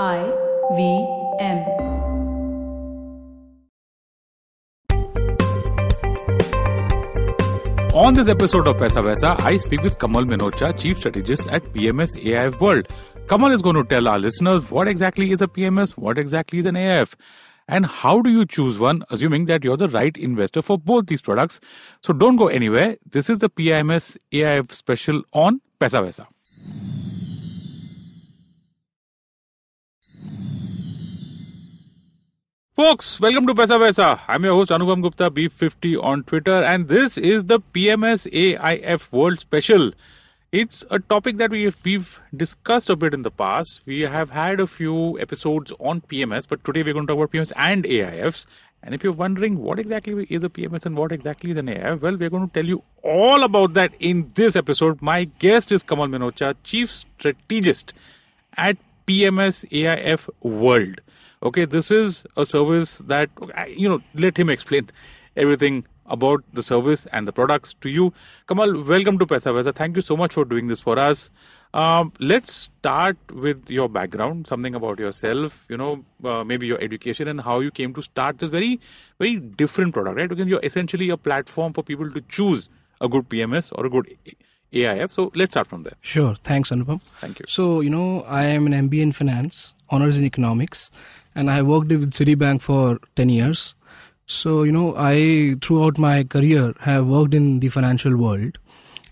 I V M. On this episode of Paisa Vaisa, I speak with Kamal Manocha, Chief Strategist at PMS AIF World. Kamal is going to tell our listeners what exactly is a PMS, what exactly is an AIF, and how do you choose one, assuming that you're the right investor for both these products. So don't go anywhere. This is the PMS AIF special on Paisa Vaisa. Folks, welcome to Paisa Pesa. I'm your host Anupam Gupta, B50 on Twitter, and this is the PMS AIF World Special. It's a topic that we've, we've discussed a bit in the past. We have had a few episodes on PMS, but today we're going to talk about PMS and AIFs. And if you're wondering what exactly is a PMS and what exactly is an AIF, well, we're going to tell you all about that in this episode. My guest is Kamal Manocha, Chief Strategist at PMS AIF World okay this is a service that you know let him explain everything about the service and the products to you kamal welcome to Paisa thank you so much for doing this for us um, let's start with your background something about yourself you know uh, maybe your education and how you came to start this very very different product right because you're essentially a platform for people to choose a good pms or a good AIF. So let's start from there. Sure. Thanks, Anupam. Thank you. So, you know, I am an MBA in finance, honors in economics, and I worked with Citibank for 10 years. So, you know, I, throughout my career, have worked in the financial world.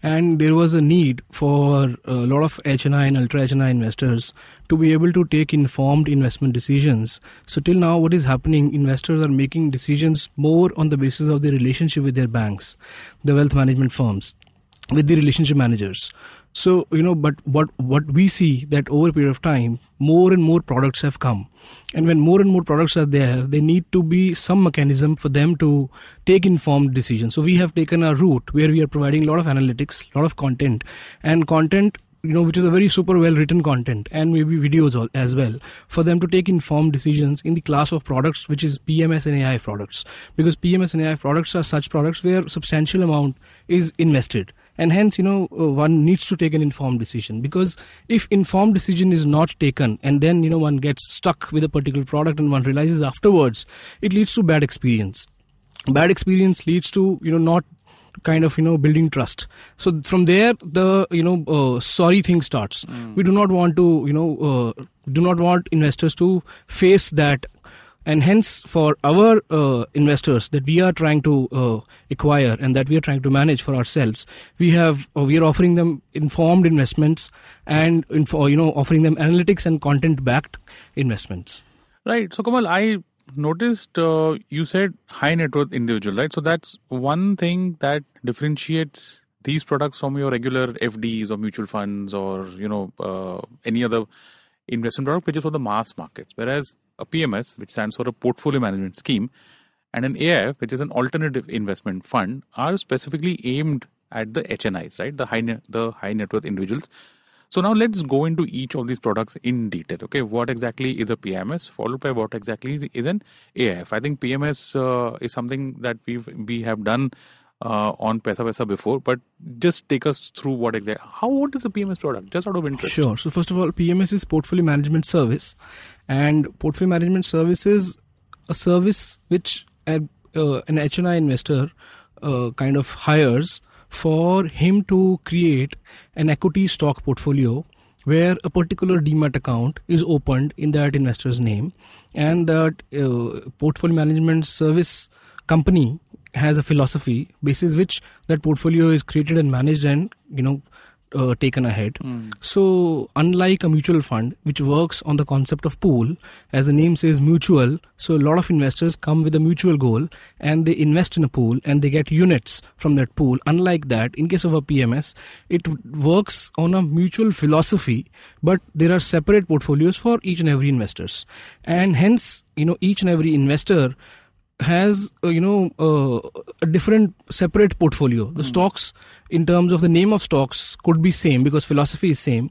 And there was a need for a lot of HNI and ultra HNI investors to be able to take informed investment decisions. So, till now, what is happening? Investors are making decisions more on the basis of their relationship with their banks, the wealth management firms with the relationship managers so you know but what what we see that over a period of time more and more products have come. And when more and more products are there there need to be some mechanism for them to take informed decisions. So we have taken a route where we are providing a lot of analytics a lot of content and content you know which is a very super well written content and maybe videos as well for them to take informed decisions in the class of products which is pms and ai products. Because pms and ai products are such products where substantial amount is invested and hence you know uh, one needs to take an informed decision. Because if informed decision is not taken and then you know one gets stuck with a particular product and one realizes afterwards it leads to bad experience. Bad experience leads to you know not kind of you know building trust. So from there the you know uh, sorry thing starts. Mm. we do not want to you know uh, do not want investors to face that and hence for our uh, investors that we are trying to uh, acquire and that we are trying to manage for ourselves we have uh, we are offering them informed investments and info, you know offering them analytics and content backed investments. Right. So kamal i noticed uh, you said high net worth individual right? So that's one thing that differentiates these products from your regular fds or mutual funds or you know uh, any other investment product which is for the mass markets. Whereas a PMS, which stands for a portfolio management scheme, and an AIF, which is an alternative investment fund, are specifically aimed at the HNIs, right? The high net, the high net worth individuals. So now let's go into each of these products in detail. Okay, what exactly is a PMS, followed by what exactly is, is an AIF. I think PMS uh, is something that we we have done uh, on Vaisa before, but just take us through what exactly how what is the PMS product, just out of interest. Sure. So first of all, PMS is portfolio management service, and portfolio management service is a service which uh, an HNI investor uh, kind of hires for him to create an equity stock portfolio where a particular demat account is opened in that investor's name and that uh, portfolio management service company has a philosophy basis which that portfolio is created and managed and you know uh, taken ahead. Mm. So, unlike a mutual fund, which works on the concept of pool, as the name says, mutual, so a lot of investors come with a mutual goal and they invest in a pool and they get units from that pool. Unlike that, in case of a PMS, it works on a mutual philosophy, but there are separate portfolios for each and every investors, and hence, you know, each and every investor has uh, you know uh, a different separate portfolio. The mm. stocks in terms of the name of stocks could be same because philosophy is same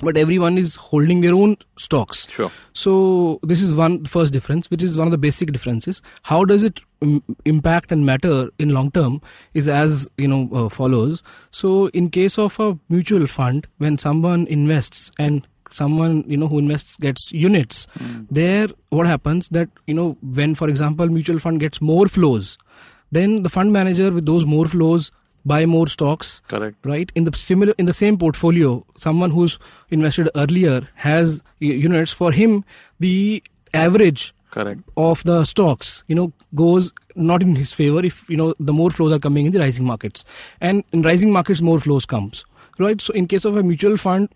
but everyone is holding their own stocks. Sure. So this is one first difference which is one of the basic differences. How does it Im- impact and matter in long term is as you know uh, follows. So in case of a mutual fund when someone invests and someone you know who invests gets units. Hmm. There what happens that you know when for example mutual fund gets more flows then the fund manager with those more flows buy more stocks Correct. right? In the similar in the same portfolio someone who's invested earlier has units. For him the average Correct. of the stocks you know goes not in his favor if you know the more flows are coming in the rising markets. And in rising markets more flows comes right? So in case of a mutual fund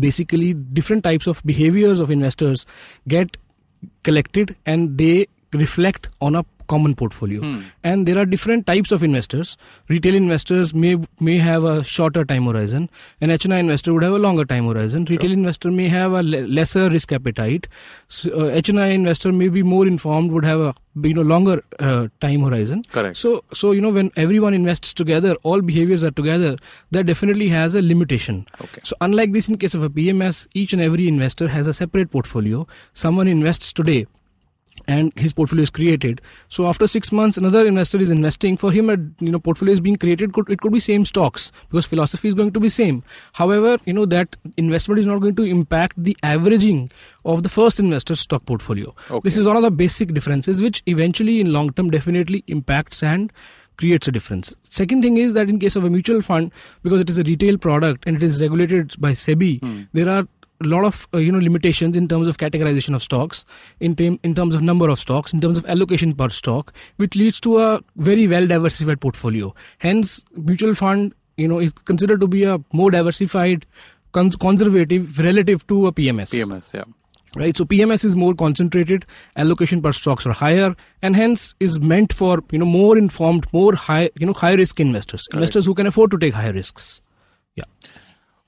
basically different types of behaviors of investors get collected and they reflect on a common portfolio. And there are different types of investors. Retail investors may may have a shorter time horizon. An hni investor would have a longer time horizon. Retail investor may have a le- lesser risk appetite. So, uh, hni investor may be more informed would have a you know longer uh, time horizon. Correct. so so you know when everyone invests together all behaviors are together that definitely has a limitation. Okay. so unlike this in case of a pms each and every investor has a separate portfolio. Someone invests today and his portfolio is created. So after 6 months another investor is investing for him a you know portfolio is being created could, it could be same stocks because philosophy is going to be same. However you know that investment is not going to impact the averaging of the first investor's stock portfolio. Okay. this is one of the basic differences which eventually in long term definitely impacts and creates a difference. Second thing is that in case of a mutual fund because it is a retail product and it is regulated by sebi hmm. there are a lot of uh, you know limitations in terms of categorization of stocks in term, in terms of number of stocks in terms of allocation per stock which leads to a very well diversified portfolio. Hence mutual fund you know is considered to be a more diversified cons- conservative relative to a pms PMS. Yeah. right? So pms is more concentrated allocation per stocks are higher and hence is meant for you know more informed more high you know high risk investors investors who can afford to take higher risks. Yeah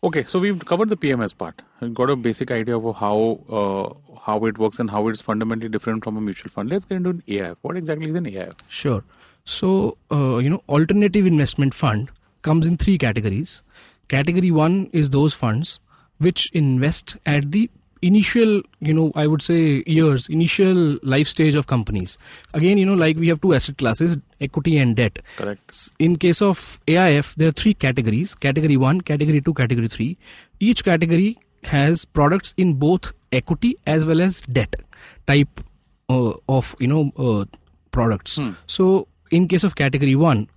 Okay, so we've covered the PMS part. We've got a basic idea of how uh, how it works and how it's fundamentally different from a mutual fund. Let's get into an AIF. What exactly is an AIF? Sure. So, uh, you know, alternative investment fund comes in three categories. Category one is those funds which invest at the initial, you know, I would say years, initial life stage of companies. Again, you know, like we have two asset classes, equity and debt. Correct. In case of AIF, there are three categories category 1, category 2, category 3. Each category has products in both equity as well as debt type uh, of you know uh, products. So, in case of category 1,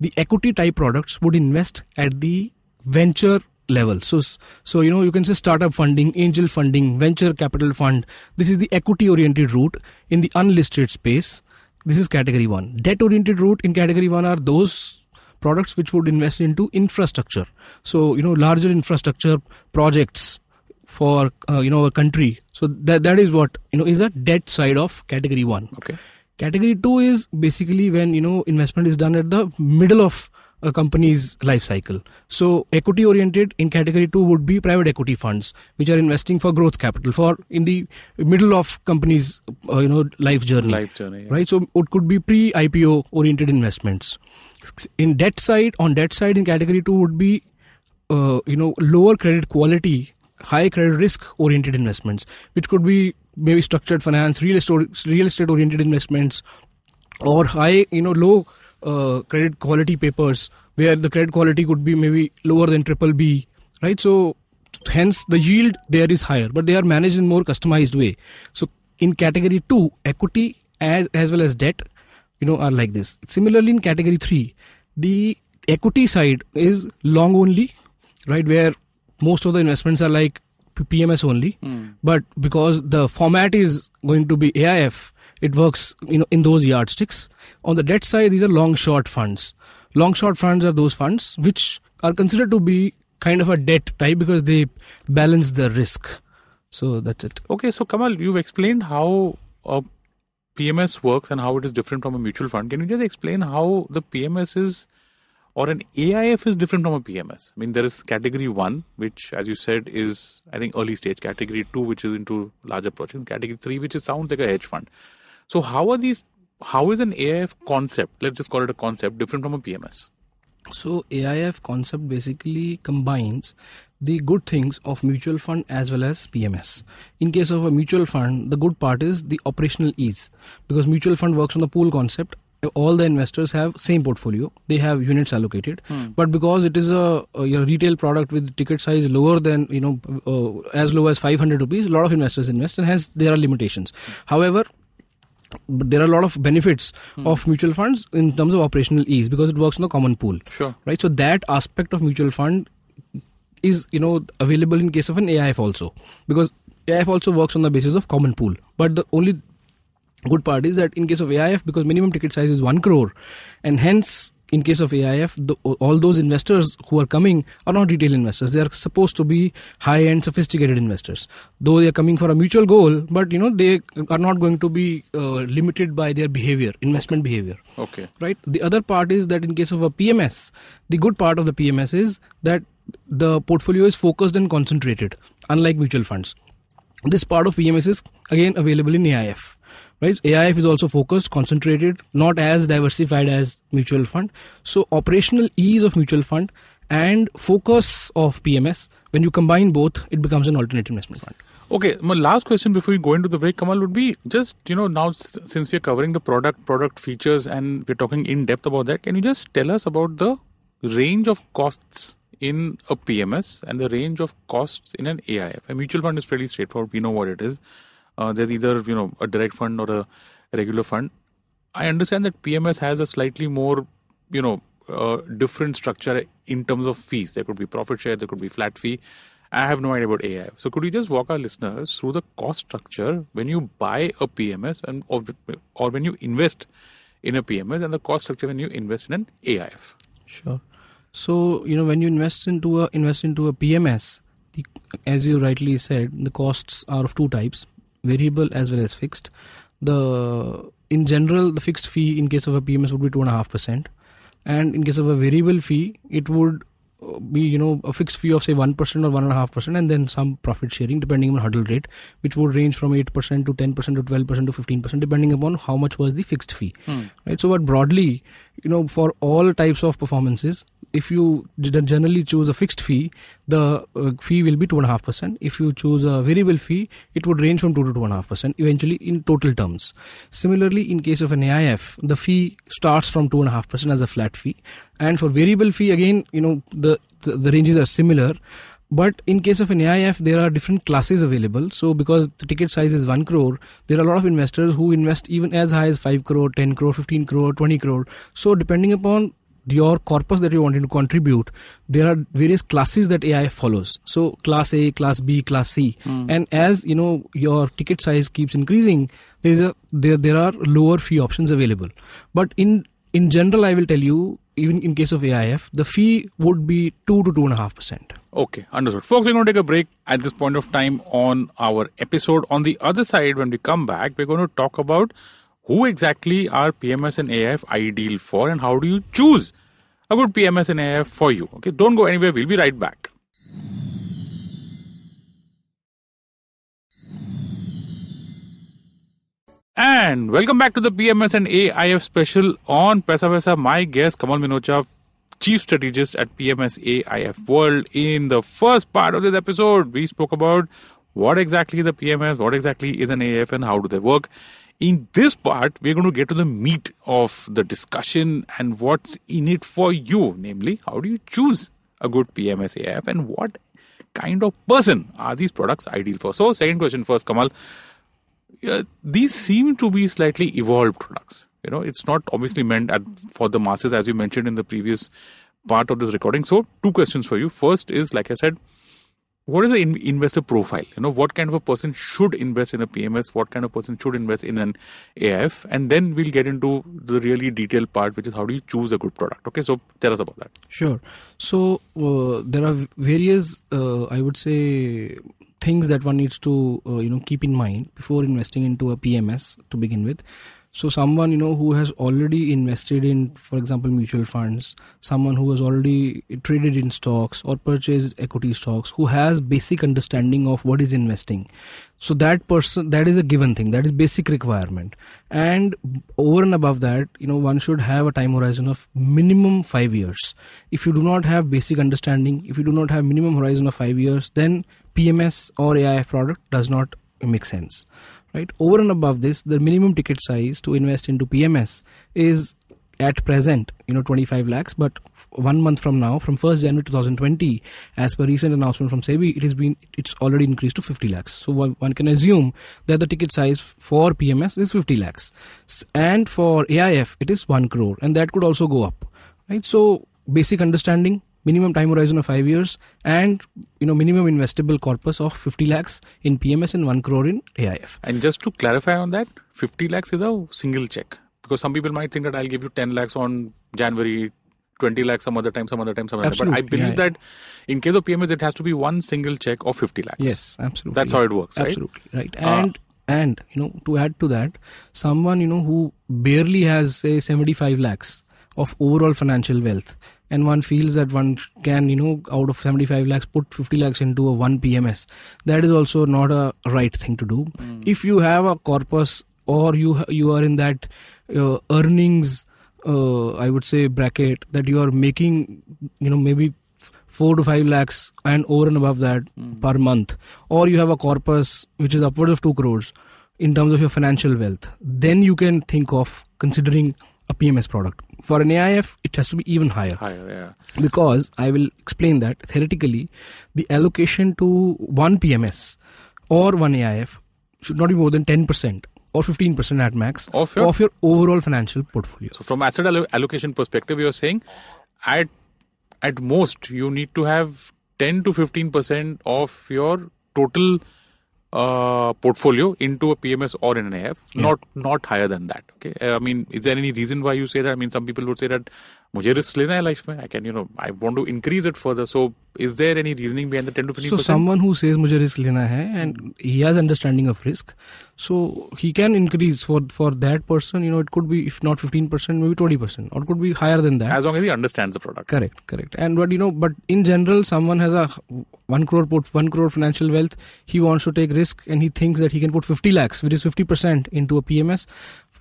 the equity type products would invest at the venture level. So so you know you can say startup funding angel funding venture capital fund. This is the equity oriented route in the unlisted space. This is category 1 debt oriented route in category 1 are those products which would invest into infrastructure. So you know larger infrastructure projects for uh, you know a country. So that that is what you know is a debt side of category 1 Okay. category 2 is basically when you know investment is done at the middle of a company's life cycle so equity oriented in category 2 would be private equity funds which are investing for growth capital for in the middle of company's uh, you know life journey Life journey. yeah. right so it could be pre ipo oriented investments in debt side on debt side in category 2 would be uh, you know lower credit quality high credit risk oriented investments which could be maybe structured finance real estate real estate oriented investments or high you know low uh, credit quality papers where the credit quality could be maybe lower than triple b right? So hence the yield there is higher but they are managed in more customized way. So in category 2 equity as, as well as debt you know are like this. Similarly in category 3 the equity side is long only right? Where most of the investments are like pms only. But because the format is going to be aif it works you know in those yardsticks on the debt side these are long short funds long short funds are those funds which are considered to be kind of a debt type because they balance the risk so that's it Okay, so Kamal, you've explained how a PMS works and how it is different from a mutual fund. Can you just explain how the PMS is or an AIF is different from a PMS? I mean, there is category one, which, as you said, is I think early stage. Category two, which is into larger projects. Category three, which is sounds like a hedge fund. So, how are these? How is an AIF concept? Let's just call it a concept different from a PMS. So AIF concept basically combines the good things of mutual fund as well as PMS. In case of a mutual fund, the good part is the operational ease because mutual fund works on the pool concept. all the investors have same portfolio they have units allocated but because it is a, a your retail product with ticket size lower than you know uh, as low as 500 rupees a lot of investors invest and hence there are limitations however but there are a lot of benefits of mutual funds in terms of operational ease because it works on the common pool. Sure. right? So that aspect of mutual fund is you know available in case of an aif also because aif also works on the basis of common pool. But the only good part is that in case of aif because minimum ticket size is 1 crore and hence in case of aif the, all those investors who are coming are not retail investors. They are supposed to be high end sophisticated investors. Though they are coming for a mutual goal but you know they are not going to be uh, limited by their behavior investment behavior. Okay. right? The other part is that in case of a pms the good part of the pms is that the portfolio is focused and concentrated unlike mutual funds. This part of pms is again available in aif right aif is also focused concentrated not as diversified as mutual fund so operational ease of mutual fund and focus of pms when you combine both it becomes an alternate investment fund Okay, my last question before we go into the break, Kamal, would be just, you know, now since we're covering the product, product features, and we're talking in depth about that, can you just tell us about the range of costs in a PMS and the range of costs in an AIF? A mutual fund is fairly straightforward. We know what it is. Uh, there's either, you know, a direct fund or a regular fund. I understand that PMS has a slightly more, you know, uh, different structure in terms of fees. There could be profit share, there could be flat fee. I have no idea about AIF. So could you just walk our listeners through the cost structure when you buy a PMS and or, or when you invest in a PMS and the cost structure when you invest in an AIF? Sure. So you know when you invest into a invest into a PMS, the, as you rightly said, the costs are of two types: variable as well as fixed. The in general, the fixed fee in case of a PMS would be two and a half percent, and in case of a variable fee, it would uh, be you know a fixed fee of say one percent or one and a half percent, and then some profit sharing depending on hurdle rate, which would range from eight percent to ten percent to twelve percent to fifteen percent, depending upon how much was the fixed fee. Right? So but broadly you know for all types of performances if you generally choose a fixed fee the uh, fee will be two and a half percent. If you choose a variable fee it would range from two to two and a half percent eventually in total terms. Similarly in case of an aif the fee starts from two and a half percent as a flat fee. And for variable fee again you know the, the ranges are similar but in case of an AIF, there are different classes available. So because the ticket size is 1 crore, there are a lot of investors who invest even as high as 5 crore, 10 crore, 15 crore, 20 crore. So depending upon your corpus that you wanting to contribute, there are various classes that AIF follows. So class A, class B, class C. Hmm. And as you know, your ticket size keeps increasing, there is a there there are lower fee options available. But in in general, I will tell you, even in case of AIF, the fee would be two to two and a half percent. Okay, understood. Folks, we're going to take a break at this point of time on our episode. On the other side, when we come back, we're going to talk about who exactly are PMS and AIF ideal for and how do you choose a good PMS and AIF for you. Okay, don't go anywhere. We'll be right back. And welcome back to the PMS and AIF special on Paisa Pesa. My guest, Kamal Manocha, Chief Strategist at PMS AIF World. In the first part of this episode, we spoke about what exactly the PMS, what exactly is an AIF, and how do they work. In this part, we're going to get to the meat of the discussion and what's in it for you. Namely, how do you choose a good PMS AIF and what kind of person are these products ideal for? So, second question first, Kamal these seem to be slightly evolved products. You know, it's not obviously meant at, for the masses, as you mentioned in the previous part of this recording. So, two questions for you. First is, like I said, what is the in- investor profile? You know, what kind of a person should invest in a PMS? What kind of person should invest in an AIF? And then we'll get into the really detailed part, which is how do you choose a good product? Okay, so tell us about that. Sure. So uh, there are various, uh, I would say, things that one needs to uh, you know keep in mind before investing into a PMS to begin with. So someone you know who has already invested in, for example, mutual funds, someone who has already traded in stocks or purchased equity stocks, who has basic understanding of what is investing. So that person, that is a given thing. That is basic requirement. And over and above that, you know, one should have a time horizon of minimum five years. If you do not have basic understanding, if you do not have minimum horizon of five years, then PMS or AIF product does not make sense, right? Over and above this, the minimum ticket size to invest into PMS is at present, you know, 25 lakhs, but one month from now, from 1st January 2020, as per recent announcement from SEBI, it has been, it's already increased to 50 lakhs. So one, can assume that the ticket size for PMS is 50 lakhs. And for AIF, it is 1 crore, and that could also go up, right? So basic understanding, minimum time horizon of 5 years, and, you know, minimum investable corpus of 50 lakhs in PMS and 1 crore in AIF. And just to clarify on that, 50 lakhs is a single check. Because some people might think that I'll give you 10 lakhs on January, 20 lakhs some other time, some other time, some other time. But I believe yeah, yeah. that in case of PMS, it has to be one single check of 50 lakhs. Yes, absolutely. That's how it works. Absolutely right. Ah. And and you know to add to that, someone you know who barely has say 75 lakhs of overall financial wealth, and one feels that one can you know out of 75 lakhs put 50 lakhs into a one PMS. That is also not a right thing to do. Hmm. If you have a corpus or you you are in that uh, earnings. Uh, I would say bracket that you are making, you know, maybe four to five lakhs and over and above that per month, or you have a corpus which is upwards of two crores in terms of your financial wealth, then you can think of considering a PMS product. For an AIF, it has to be even higher Higher, yeah. because I will explain that theoretically, the allocation to one PMS or one AIF should not be more than 10% or 15% at max Of your- of your overall financial portfolio. So from asset allo- allocation perspective, you're saying at at most you need to have 10 to 15 percent of your total uh, portfolio into a PMS or in an AF, Yeah. not not higher than that. Okay, Uh, I mean, is there any reason why you say that? I mean, some people would say that मुझे risk लेना है life में. I can, you know, I want to increase it further. So, is there any reasoning behind the 10 to 15 So percent? someone who says मुझे risk लेना है and he has understanding of risk, so he can increase for for that person. You know, it could be if not 15%, maybe 20%, or it could be higher than that. as long as he understands the product. Correct, correct. And but you know, but in general, someone has a one crore put one crore financial wealth. He wants to take risk, and he thinks that he can put 50 lakhs, which is 50 percent, into a PMS.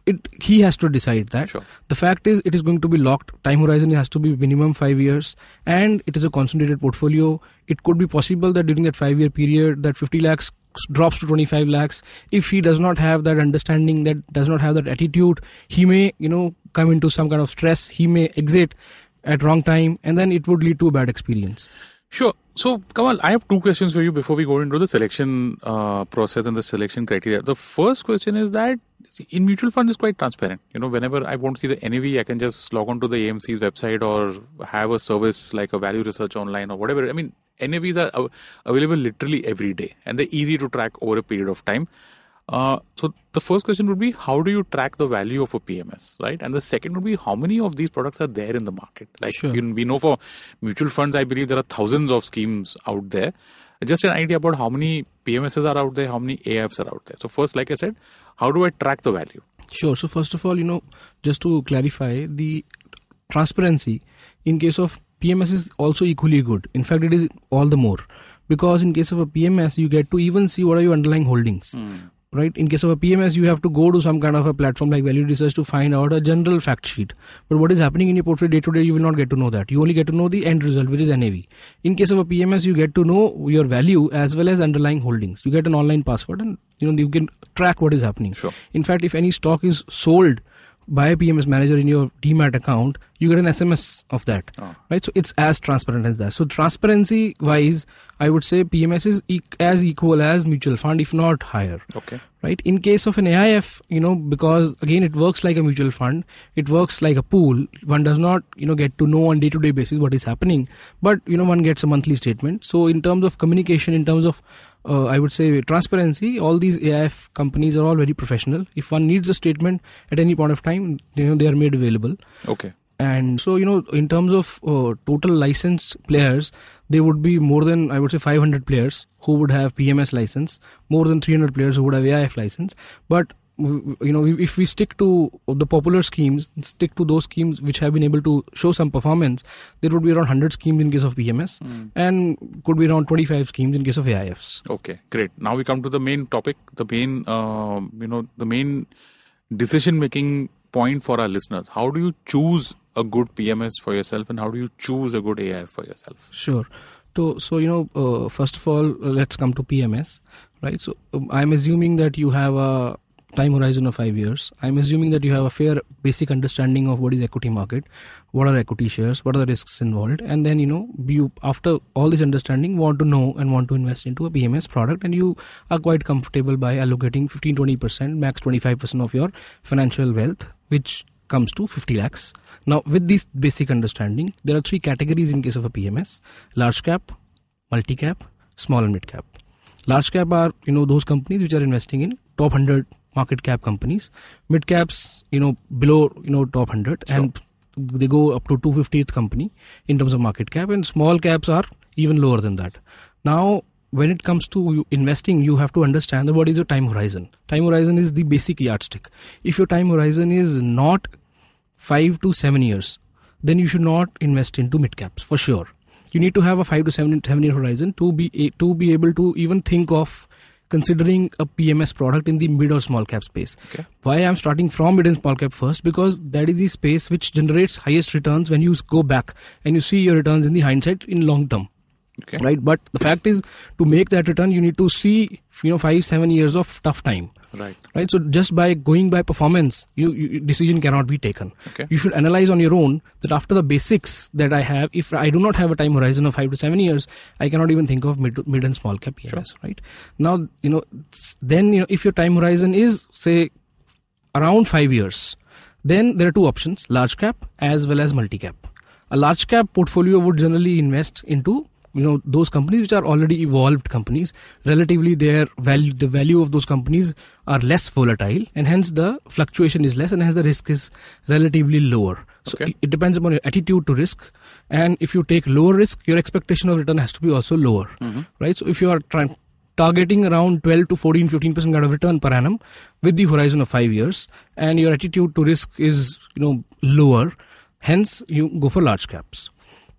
it he has to decide that. Sure. The fact is, it is going to be locked. Time horizon has to be minimum five years, and it is a concentrated portfolio. It could be possible that during that five year period, that 50 lakhs drops to 25 lakhs. If he does not have that understanding, that does not have that attitude, he may you know come into some kind of stress. He may exit at wrong time, and then it would lead to a bad experience. Sure. So, Kamal, I have two questions for you before we go into the selection uh, process and the selection criteria. The first question is that in mutual funds is quite transparent. You know, whenever I want to see the NAV, I can just log on to the AMC's website or have a service like a value research online or whatever. I mean, NAVs are av- available literally every day and they're easy to track over a period of time. Uh, so the first question would be how do you track the value of a PMS, right? And the second would be how many of these products are there in the market? Like Sure. you, we know for mutual funds, I believe there are thousands of schemes out there. Just an idea about how many PMSs are out there, how many AFs are out there. So first, like I said, how do I track the value? Sure. So first of all, you know, just to clarify, the transparency in case of PMS is also equally good. In fact, it is all the more because in case of a PMS, you get to even see what are your underlying holdings. Right. In case of a PMS, you have to go to some kind of a platform like Value Research to find out a general fact sheet. But what is happening in your portfolio day to day, you will not get to know that. You only get to know the end result, which is NAV. In case of a PMS, you get to know your value as well as underlying holdings. You get an online password, and you know you can track what is happening. Sure. In fact, if any stock is sold by a PMS manager in your demat account, you get an SMS of that. Oh. Right. So it's as transparent as that. So transparency wise, I would say PMS is e- as equal as mutual fund, if not higher. Okay. Right. In case of an AIF, you know, because again it works like a mutual fund, it works like a pool. One does not, you know, get to know on day to day basis what is happening, but you know, one gets a monthly statement. So in terms of communication, in terms of uh, I would say transparency, all these AIF companies are all very professional. If one needs a statement at any point of time, you know, they are made available Okay. And so you know in terms of uh, total licensed players there would be more than i would say 500 players who would have pms license more than 300 players who would have aif license but you know if we stick to the popular schemes stick to those schemes which have been able to show some performance there would be around 100 schemes in case of pms and could be around 25 schemes in case of aifs Okay, great. Now we come to the main topic, the main, um, you know, the main decision-making point for our listeners. How do you choose a good PMS for yourself, and how do you choose a good AI for yourself? Sure. So, so you know, uh, first of all, let's come to PMS, right? So, um, I'm assuming that you have a time horizon of five years. I'm assuming that you have a fair basic understanding of what is equity market, what are equity shares, what are the risks involved, and then you know you after all this understanding want to know and want to invest into a PMS product, and you are quite comfortable by allocating 15 20 percent, max 25 percent of your financial wealth, which comes to 50 lakhs. Now, with this basic understanding, there are three categories in case of a PMS: large cap, multi cap, small and mid cap. Large cap are you know those companies which are investing in top 100 market cap companies. Mid caps, you know, below you know top 100, and they go up to 250th company in terms of market cap, and small caps are even lower than that. Now, when it comes to investing, you have to understand what is your time horizon. Time horizon is the basic yardstick. If your time horizon is not five to seven years, then you should not invest into mid caps for sure. You need to have a five to seven, seven year horizon to be a, to be able to even think of considering a PMS product in the mid or small cap space. Okay. Why I'm starting from mid and small cap first because that is the space which generates highest returns when you go back and you see your returns in the hindsight in long term Okay. right? But the fact is to make that return you need to see you know 5 7 years of tough time. Right. right? So just by going by performance you, you decision cannot be taken. Okay. you should analyze on your own that after the basics that i have if i do not have a time horizon of 5 to 7 years i cannot even think of mid, mid and small cap pms right? Now you know then you know if your time horizon is say around 5 years then there are two options large cap as well as multi cap. A large cap portfolio would generally invest into you know those companies which are already evolved companies relatively their value the value of those companies are less volatile and hence the fluctuation is less and hence the risk is relatively lower. So Okay. it, depends upon your attitude to risk and if you take lower risk your expectation of return has to be also lower mm-hmm. right? So if you are trying targeting around 12 to 14 15% kind of return per annum with the horizon of 5 years and your attitude to risk is you know lower hence you go for large caps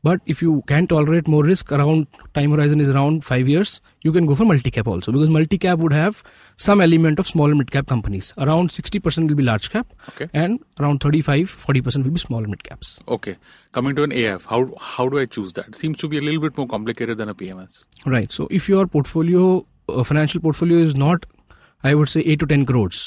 but if you can tolerate more risk around time horizon is around 5 years you can go for multi cap also because multi cap would have some element of small and mid cap companies around 60% will be large cap Okay. and around 35 40% will be small and mid caps Okay. Coming to an AF, how how do I choose that? Seems to be a little bit more complicated than a PMS. Right. So if your portfolio, uh, financial portfolio is not, I would say, 8 to 10 crores,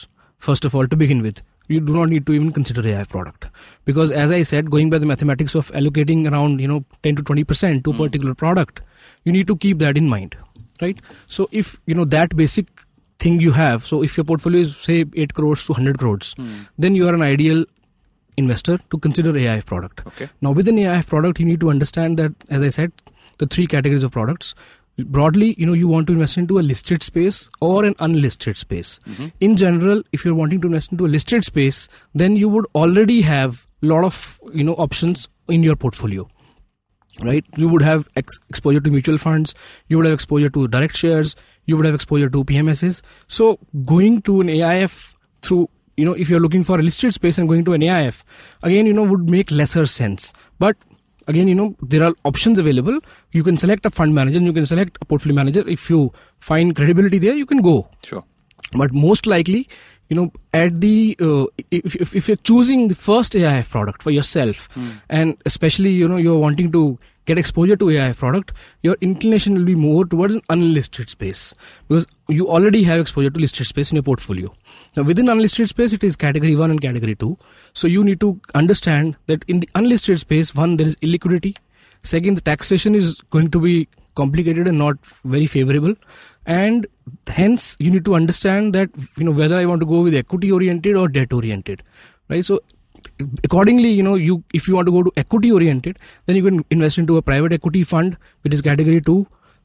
first of all, to begin with, you do not need to even consider AI product. Because as I said, going by the mathematics of allocating around, you know, 10 to 20% to a hmm. particular product, you need to keep that in mind. Right. So if, you know, that basic thing you have, so if your portfolio is, say, 8 crores to 100 crores, hmm. then you are an ideal investor to consider AI product. Okay. Now, within AI product, you need to understand that, as I said, the three categories of products. Broadly, you know, you want to invest into a listed space or an unlisted space. Mm-hmm. In general, if you're wanting to invest into a listed space, then you would already have a lot of, you know, options in your portfolio right? You would have ex- exposure to mutual funds you would have exposure to direct shares you would have exposure to pmss so going to an aif through you know if you're looking for a listed space and going to an aif again you know would make lesser sense. But again you know there are options available. You can select a fund manager and you can select a portfolio manager. If you find credibility there you can go. Sure. but most likely you know at the uh, if, if, if you're choosing the first AIF product for yourself and especially you know you're wanting to get exposure to AI product your inclination will be more towards an unlisted space because you already have exposure to listed space in your portfolio. Now within unlisted space it is category 1 and category 2 so you need to understand that in the unlisted space one there is illiquidity. Second the taxation is going to be complicated and not very favorable. And hence you need to understand that you know whether i want to go with equity oriented or debt oriented right? So accordingly you know you if you want to go to equity oriented then you can invest into a private equity fund which is category 2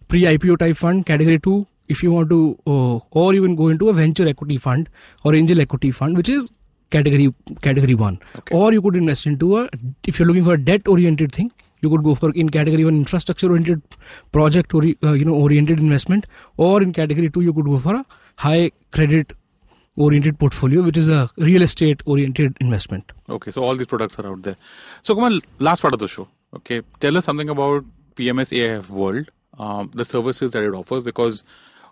pre ipo type fund category 2 if you want to uh, or you can go into a venture equity fund or angel equity fund which is category category 1 Okay. or you could invest into a if you're looking for a debt oriented thing you could go for in category 1 infrastructure oriented project or uh, you know oriented investment. Or in category 2 you could go for a high credit oriented portfolio which is a real estate oriented investment Okay, so all these products are out there. So, Kamal, last part of the show. Okay, tell us something about PMS AIF World, um, the services that it offers, because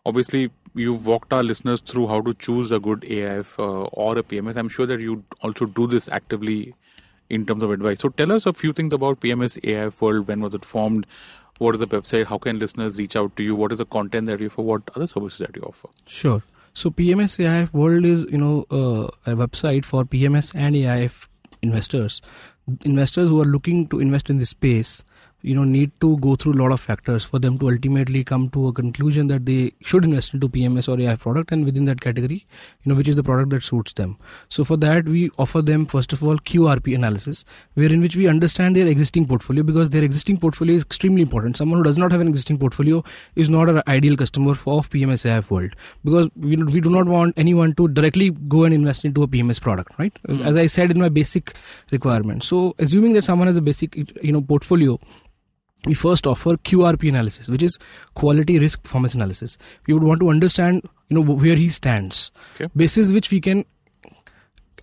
obviously you've walked our listeners through how to choose a good AIF uh, or a PMS. I'm sure that you also do this actively in terms of advice. So, tell us a few things about PMS AIF World. When was it formed? What is the website? How can listeners reach out to you? What is the content that you offer? What other services that you offer? Sure. So PMS AIF World is you know uh, a website for PMS and AIF investors. Investors who are looking to invest in this space you know need to go through a lot of factors for them to ultimately come to a conclusion that they should invest into PMS or AI product and within that category you know which is the product that suits them. So for that we offer them first of all QRP analysis wherein which we understand their existing portfolio because their existing portfolio is extremely important. Someone who does not have an existing portfolio is not an ideal customer for of PMS AI world because we, we do not want anyone to directly go and invest into a PMS product right? Mm-hmm. as I said in my basic requirement. So assuming that someone has a basic you know portfolio we first offer QRP analysis, which is quality risk performance analysis. We would want to understand, you know, where he stands, okay. basis which we can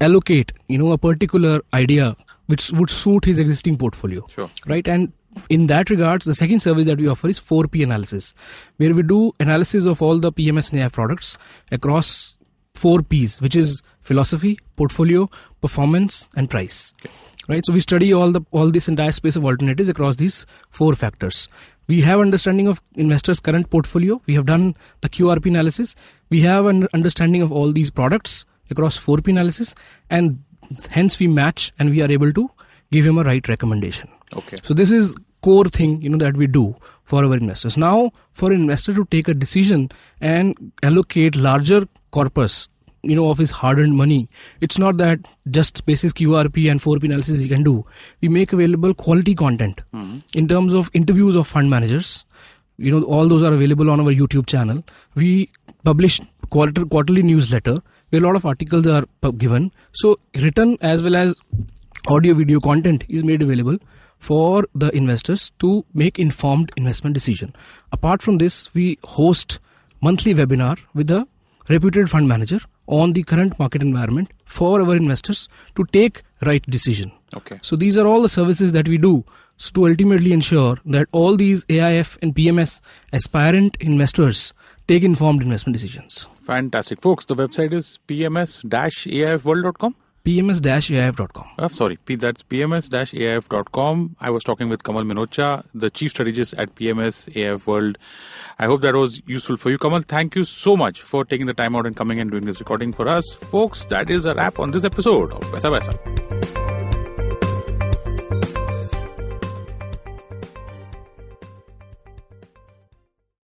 allocate, you know, a particular idea which would suit his existing portfolio, sure. right? And in that regards, the second service that we offer is 4P analysis, where we do analysis of all the PMS and AI products across four P's, which is philosophy, portfolio, performance, and price. Okay right? So we study all the all this entire space of alternatives across these four factors. We have understanding of investors current portfolio. We have done the qrp analysis. We have an understanding of all these products across 4p analysis and hence we match and we are able to give him a right recommendation. Okay. So this is core thing you know that we do for our investors. Now for an investor to take a decision and allocate larger corpus you know of his hard-earned money. It's not that just basis qrp and 4p analysis he can do. We make available quality content. Mm-hmm. in terms of interviews of fund managers you know all those are available on our youtube channel. We publish quarter quarterly newsletter where a lot of articles are given. So written as well as audio video content is made available for the investors to make informed investment decision. Apart from this we host monthly webinar with a reputed fund manager on the current market environment for our investors to take right decision. Okay. So these are all the services that we do to ultimately ensure that all these AIF and PMS aspirant investors take informed investment decisions. Fantastic. Folks, the website is pms-aifworld.com pms-aif.com. Uh, sorry, P, that's pms-aif.com. I was talking with Kamal Manocha, the chief strategist at PMS AIF World. I hope that was useful for you. Kamal, thank you so much for taking the time out and coming and doing this recording for us. Folks, that is a wrap on this episode of Paisa Vaisa.